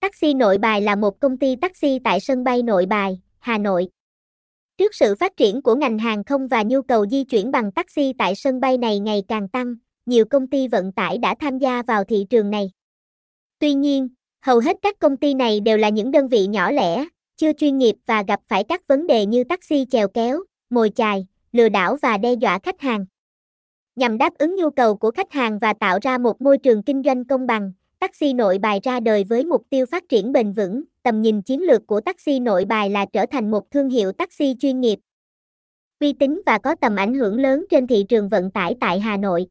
Taxi Nội Bài là một công ty taxi tại sân bay Nội Bài, Hà Nội. Trước sự phát triển của ngành hàng không và nhu cầu di chuyển bằng taxi tại sân bay này ngày càng tăng, nhiều công ty vận tải đã tham gia vào thị trường này. Tuy nhiên, hầu hết các công ty này đều là những đơn vị nhỏ lẻ, chưa chuyên nghiệp và gặp phải các vấn đề như taxi chèo kéo, mồi chài, lừa đảo và đe dọa khách hàng. Nhằm đáp ứng nhu cầu của khách hàng và tạo ra một môi trường kinh doanh công bằng, Taxi Nội Bài ra đời với mục tiêu phát triển bền vững, tầm nhìn chiến lược của Taxi Nội Bài là trở thành một thương hiệu taxi chuyên nghiệp, uy tín và có tầm ảnh hưởng lớn trên thị trường vận tải tại Hà Nội.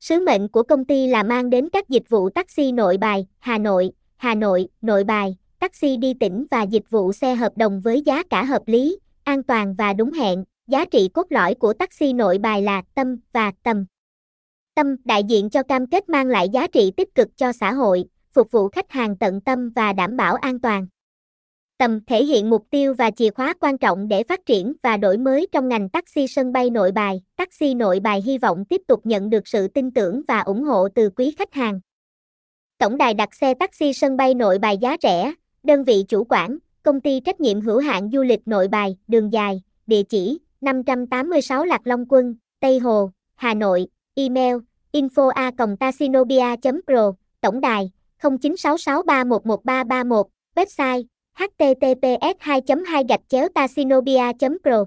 Sứ mệnh của công ty là mang đến các dịch vụ taxi nội bài, Hà Nội, Hà Nội, nội bài, taxi đi tỉnh và dịch vụ xe hợp đồng với giá cả hợp lý, an toàn và đúng hẹn. Giá trị cốt lõi của taxi nội bài là tâm và tầm. Tâm đại diện cho cam kết mang lại giá trị tích cực cho xã hội, phục vụ khách hàng tận tâm và đảm bảo an toàn. Tầm thể hiện mục tiêu và chìa khóa quan trọng để phát triển và đổi mới trong ngành taxi sân bay nội bài. Taxi nội bài hy vọng tiếp tục nhận được sự tin tưởng và ủng hộ từ quý khách hàng. Tổng đài đặt xe taxi sân bay nội bài giá rẻ, đơn vị chủ quản, công ty trách nhiệm hữu hạn du lịch nội bài, đường dài, địa chỉ 586 Lạc Long Quân, Tây Hồ, Hà Nội, email info a tasinobia.pro, tổng đài 0966311331, website https 2 2 tasinobia pro.